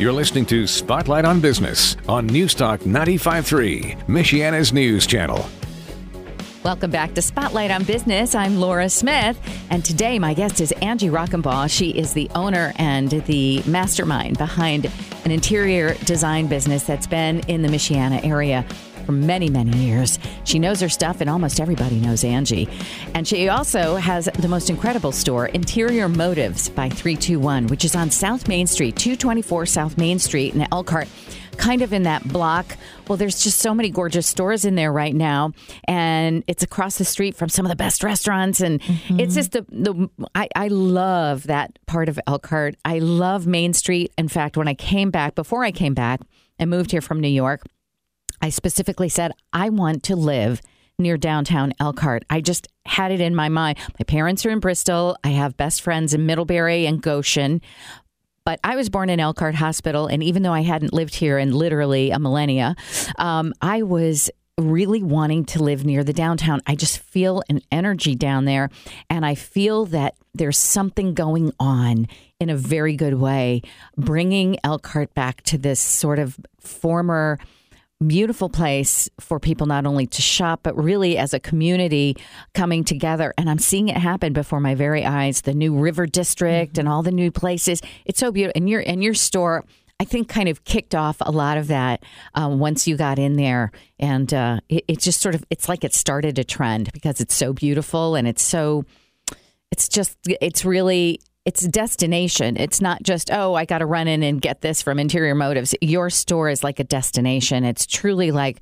You're listening to Spotlight on Business on Newstalk 95.3, Michiana's news channel. Welcome back to Spotlight on Business. I'm Laura Smith, and today my guest is Angie Rockenbaugh. She is the owner and the mastermind behind an interior design business that's been in the Michiana area for many, many years. She knows her stuff, and almost everybody knows Angie. And she also has the most incredible store, Interior Motives by 321, which is on South Main Street, 224 South Main Street in Elkhart kind of in that block. Well, there's just so many gorgeous stores in there right now, and it's across the street from some of the best restaurants, and mm-hmm. it's just the the I, I love that part of Elkhart. I love Main Street. In fact, when I came back, before I came back and moved here from New York, I specifically said, I want to live near downtown Elkhart. I just had it in my mind. My parents are in Bristol. I have best friends in Middlebury and Goshen. But I was born in Elkhart Hospital, and even though I hadn't lived here in literally a millennia, um, I was really wanting to live near the downtown. I just feel an energy down there, and I feel that there's something going on in a very good way, bringing Elkhart back to this sort of former beautiful place for people not only to shop but really as a community coming together. And i'm seeing it happen before my very eyes the new river district mm-hmm. and all the new places. It's so beautiful. And your and your store I think kind of kicked off a lot of that um, once you got in there, and uh, it, it, just sort of it's like it started a trend because it's so beautiful and it's so it's just it's really it's destination. It's not just, oh, I got to run in and get this from Interior Motives. Your store is like a destination. It's truly like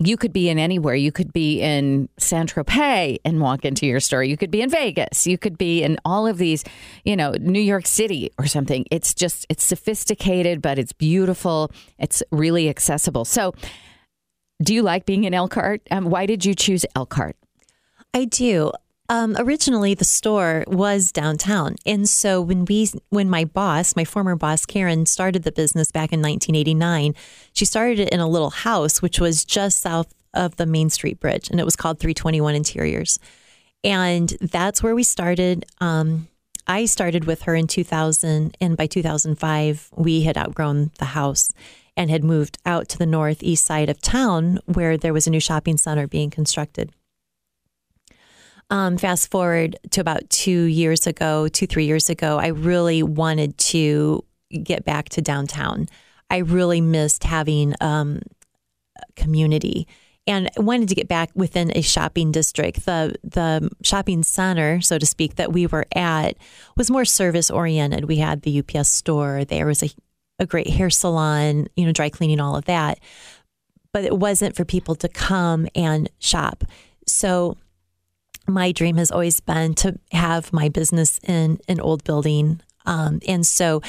you could be in anywhere. You could be in Saint Tropez and walk into your store. You could be in Vegas. You could be in all of these, you know, New York City or something. It's just, it's sophisticated, but it's beautiful. It's really accessible. So, do you like being in Elkhart? Um, why did you choose Elkhart? I do. Um, originally, the store was downtown, and so when we, when my boss, my former boss Karen, started the business back in 1989, she started it in a little house which was just south of the Main Street Bridge, and it was called 321 Interiors, and that's where we started. Um, I started with her in 2000, and by 2005, we had outgrown the house and had moved out to the northeast side of town where there was a new shopping center being constructed. Um, fast forward to about two years ago, two, three years ago, I really wanted to get back to downtown. I really missed having um, community and wanted to get back within a shopping district. The the shopping center, so to speak, that we were at was more service oriented. We had the UPS store. There was a a great hair salon, you know, dry cleaning, all of that. But it wasn't for people to come and shop. So my dream has always been to have my business in an old building. Um, and so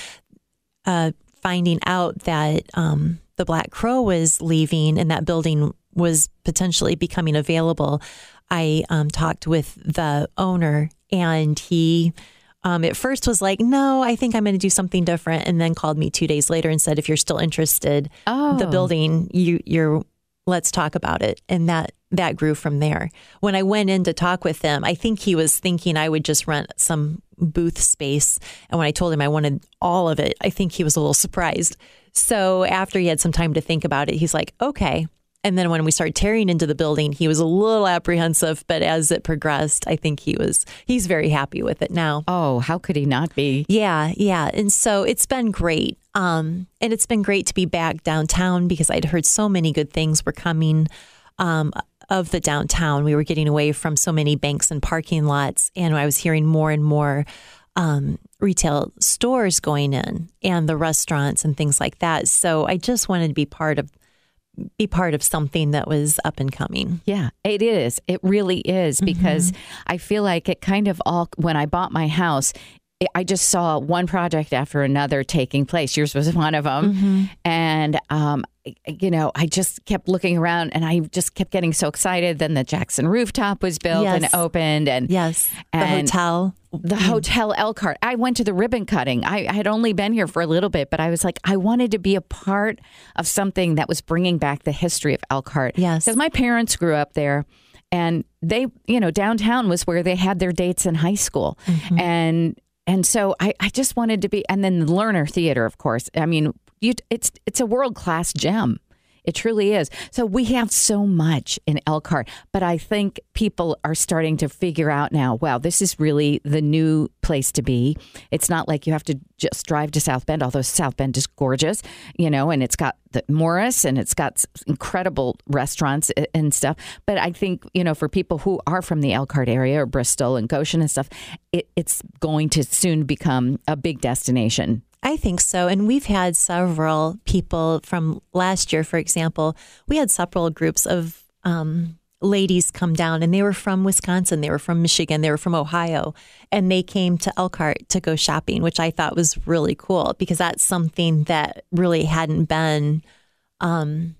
uh, finding out that um, the Black Crow was leaving and that building was potentially becoming available, I um, talked with the owner and he. Um, at first was like, no, I think I'm going to do something different, and then called me two days later and said, if you're still interested, oh. the building, you, you're let's talk about it. And that that grew from there. When I went in to talk with him, I think he was thinking I would just rent some booth space. And when I told him I wanted all of it, I think he was a little surprised. So after he had some time to think about it, he's like, okay. And then when we started tearing into the building, he was a little apprehensive, but as it progressed, I think he was he's very happy with it now. Oh, how could he not be? Yeah, yeah. And so it's been great. Um, and it's been great to be back downtown because I'd heard so many good things were coming um, of the downtown. We were getting away from so many banks and parking lots, and I was hearing more and more um, retail stores going in and the restaurants and things like that. So I just wanted to be part of be part of something that was up and coming. Yeah, it is. It really is because mm-hmm. I feel like it kind of all when I bought my house, I just saw one project after another taking place. Yours was one of them. Mm-hmm. And, um, you know, I just kept looking around and I just kept getting so excited. Then the Jackson rooftop was built yes. and opened. And yes, and the hotel. The mm. Hotel Elkhart. I went to the ribbon cutting. I, I had only been here for a little bit, but I was like, I wanted to be a part of something that was bringing back the history of Elkhart. Yes. Because my parents grew up there and they, you know, downtown was where they had their dates in high school. Mm-hmm. And and so I, I just wanted to be, and then the Lerner Theater, of course. I mean, you it's it's a world class gem. It truly is. So we have so much in Elkhart, but I think people are starting to figure out now, wow, this is really the new place to be. It's not like you have to just drive to South Bend, although South Bend is gorgeous, you know, and it's got the Morris and it's got incredible restaurants and stuff. But I think, you know, for people who are from the Elkhart area or Bristol and Goshen and stuff, it, it's going to soon become a big destination I think so. And we've had several people from last year, for example, we had several groups of um, ladies come down and they were from Wisconsin, they were from Michigan, they were from Ohio, and they came to Elkhart to go shopping, which I thought was really cool because that's something that really hadn't been um,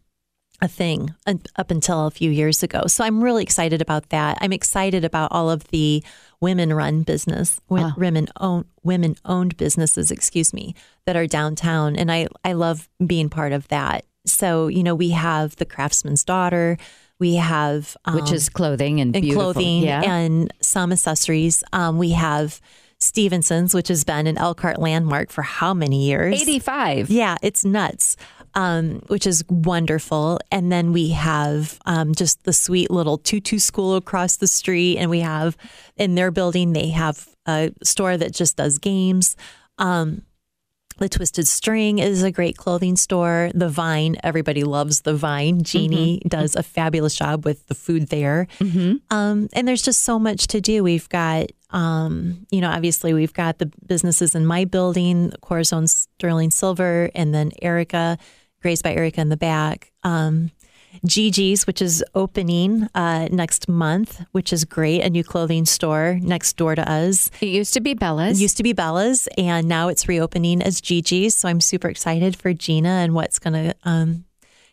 a thing up until a few years ago. So I'm really excited about that. I'm excited about all of the women run business, women own women owned businesses, excuse me, that are downtown and I I love being part of that. So, you know, we have the craftsman's daughter, we have um, which is clothing and, and clothing yeah. and some accessories. Um, we have Stephenson's, which has been an Elkhart landmark for how many years? 85. Yeah, it's nuts um, which is wonderful. And then we have um, just the sweet little tutu school across the street. And we have in their building, they have a store that just does games. Um, the Twisted String is a great clothing store. The Vine, everybody loves the Vine. Jeannie mm-hmm. does a fabulous job with the food there. Mm-hmm. Um, and there's just so much to do. We've got, um, you know, obviously we've got the businesses in my building, Corazon Sterling Silver, and then Erica Grazed by Erica in the back. Um, Gigi's, which is opening uh, next month, which is great. A new clothing store next door to us. It used to be Bella's. It used to be Bella's, and now it's reopening as Gigi's. So I'm super excited for Gina and what's going to um,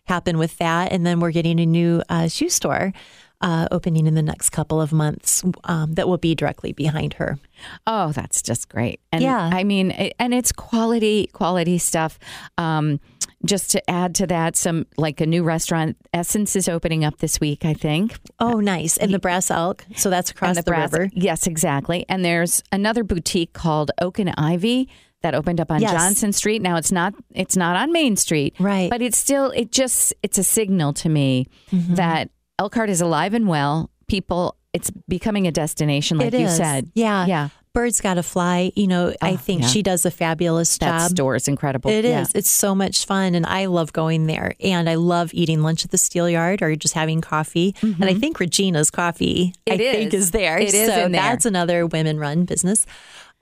happen with that. And then we're getting a new uh, shoe store uh, opening in the next couple of months um, that will be directly behind her. Oh, that's just great. And yeah. I mean, and it's quality, quality stuff. Um, just to add to that, some like a new restaurant, Essence is opening up this week, I think. Oh, nice. And the Brass Elk. So that's across the, the Brass, river. Yes, exactly. And there's another boutique called Oak and Ivy that opened up on yes. Johnson Street. Now it's not it's not on Main Street. Right. But it's still it just it's a signal to me mm-hmm. that Elkhart is alive and well. People it's becoming a destination like you said. Yeah. Yeah. Birds Gotta Fly, you know, oh, I think yeah. she does a fabulous job. That store is incredible. It yeah. is. It's so much fun. And I love going there. And I love eating lunch at the Steelyard or just having coffee. Mm-hmm. And I think Regina's coffee, it I is. think, is there. It is. So that's another women run business.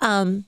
Um,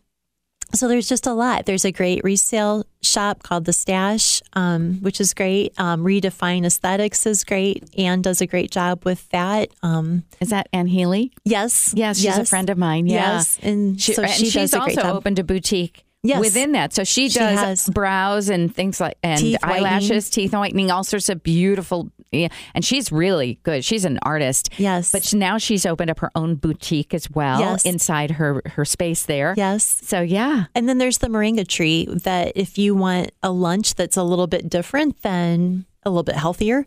so there's just a lot. There's a great resale shop called The Stash, um, which is great. Um, Redefine Aesthetics is great. Anne does a great job with that. Um, is that Anne Healy? Yes. Yes, she's yes. a friend of mine. Yeah. Yes. And she, so and she she's also opened a boutique yes. within that. So she does she brows and things like and teeth eyelashes, whitening. teeth whitening, all sorts of beautiful. Yeah, and she's really good. She's an artist. Yes, but now she's opened up her own boutique as well yes. inside her her space there. Yes. So yeah, and then there's the moringa tree. That if you want a lunch that's a little bit different than a little bit healthier,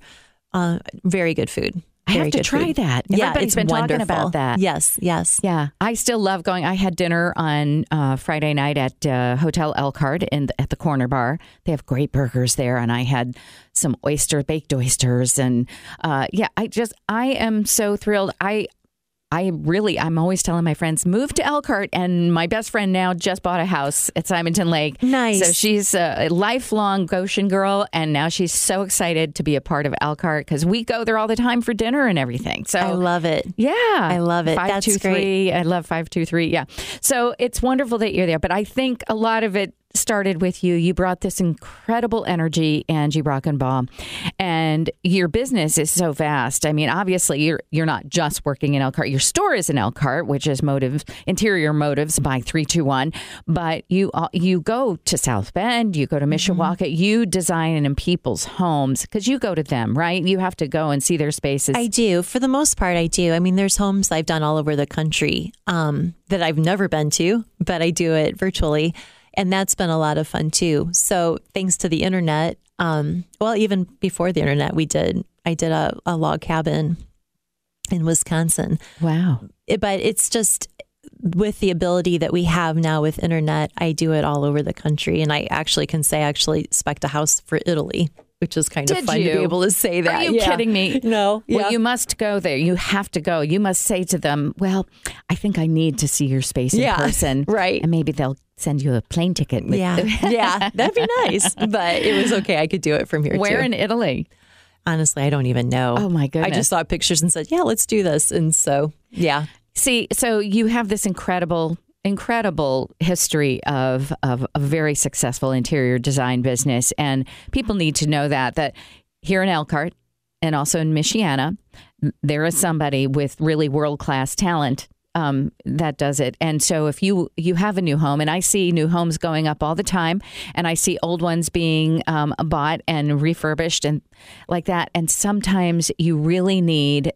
uh, very good food. I have to try food. that. Yeah, Everybody's been wonderful. talking about that. Yes, yes. Yeah. I still love going. I had dinner on uh, Friday night at uh, Hotel Elkhart in, at the corner bar. They have great burgers there. And I had some oyster, baked oysters. And uh, yeah, I just, I am so thrilled. I, I really, I'm always telling my friends, move to Elkhart. And my best friend now just bought a house at Simonton Lake. Nice. So she's a lifelong Goshen girl. And now she's so excited to be a part of Elkhart because we go there all the time for dinner and everything. So I love it. Yeah. I love it. Five, That's two, great. Three. I love 523. Yeah. So it's wonderful that you're there. But I think a lot of it started with you. You brought this incredible energy, Angie Rockenbaugh, and your business is so vast. I mean, obviously, you're you're not just working in Elkhart. Your store is in Elkhart, which is Motives Interior Motives by three two one. But you uh, you go to South Bend, you go to mm-hmm. Mishawaka, mm-hmm. you design in people's homes because you go to them, right? You have to go and see their spaces. I do, for the most part, I do. I mean, there's homes I've done all over the country um, that I've never been to, but I do it virtually and that's been a lot of fun too. So thanks to the internet, um, well, even before the internet, we did. I did a, a log cabin in Wisconsin. Wow! It, but it's just with the ability that we have now with internet, I do it all over the country. And I actually can say I actually spec a house for Italy which is kind Did of fun you? to be able to say that. Are you Yeah. kidding me? No. Well, you must go there. You have to go. You must say to them, "Well, I think I need to see your space in Yeah, person." right. And maybe they'll send you a plane ticket. Yeah, yeah, that'd be nice. But it was okay. I could do it from here Where too. in Italy? Honestly, I don't even know. Oh, my goodness! I just saw pictures and said, "Yeah, let's do this." And so, yeah, See, so you have this incredible, incredible history of of a very successful interior design business, and people need to know that that here in Elkhart and also in Michiana, there is somebody with really world class talent. Um, that does it, and so if you you have a new home, and I see new homes going up all the time, and I see old ones being um, bought and refurbished and like that, and sometimes you really need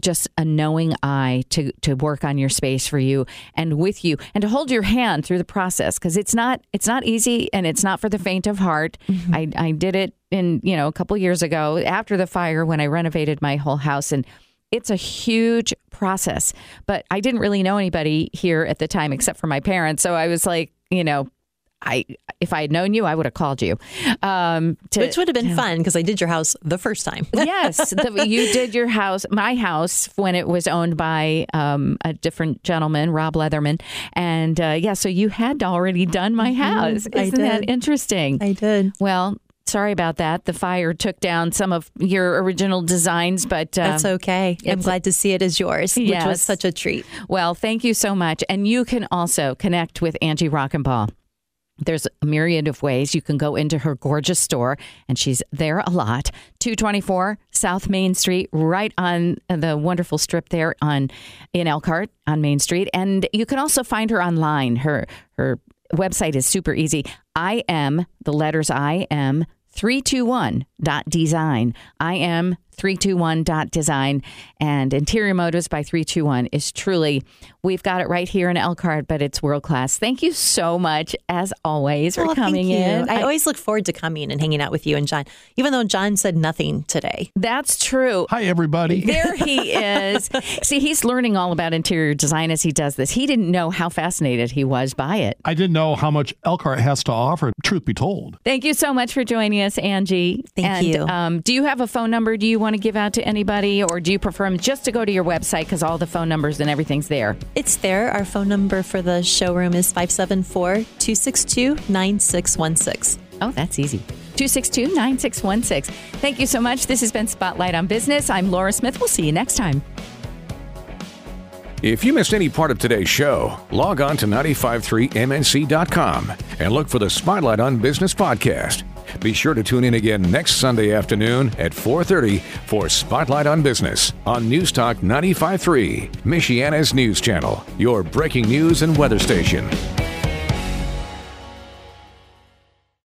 just a knowing eye to to work on your space for you and with you and to hold your hand through the process because it's not it's not easy and it's not for the faint of heart. Mm-hmm. I I did it in you know a couple years ago after the fire when I renovated my whole house and it's a huge process. But I didn't really know anybody here at the time except for my parents, so I was like you know. I if I had known you, I would have called you. Um, to, which would have been fun because I did your house the first time. yes, the, you did your house, my house, when it was owned by um, a different gentleman, Rob Leatherman, and uh, yeah, so you had already done my house. Mm-hmm. Isn't that did. interesting? I did. well, sorry about that. The fire took down some of your original designs, but uh, That's okay. I'm glad to see it as yours, which Yes. was such a treat. Well, thank you so much. And you can also connect with Angie Rockenbaugh. There's a myriad of ways you can go into her gorgeous store, and she's there a lot. 224 South Main Street, right on the wonderful strip there on in Elkhart on Main Street. And you can also find her online. Her her website is super easy. I am the letters I am 321.design. I am 321.design. And Interior Motives by 321 is truly, we've got it right here in Elkhart, but it's world class. Thank you so much, as always, for Well, thank coming in. I, I- always look forward to coming and hanging out with you and John, even though John said nothing today. that's true. Hi, everybody. There he is. See, he's learning all about interior design as he does this. He didn't know how fascinated he was by it. I didn't know how much Elkhart has to offer, truth be told. Thank you so much for joining us, Angie. Thank and, you. Um, do you have a phone number? Do you want to give out to anybody, or do you prefer 'em just to go to your website because all the phone numbers and everything's there? It's there. Our phone number for the showroom is 574 262 9616. Oh, that's easy. 262 9616. Thank you so much. This has been Spotlight on Business. I'm Laura Smith. We'll see you next time. If you missed any part of today's show, log on to 953mnc.com and look for the Spotlight on Business podcast. Be sure to tune in again next Sunday afternoon at 4:30 for Spotlight on Business on News Talk 953, Michiana's news channel, your breaking news and weather station.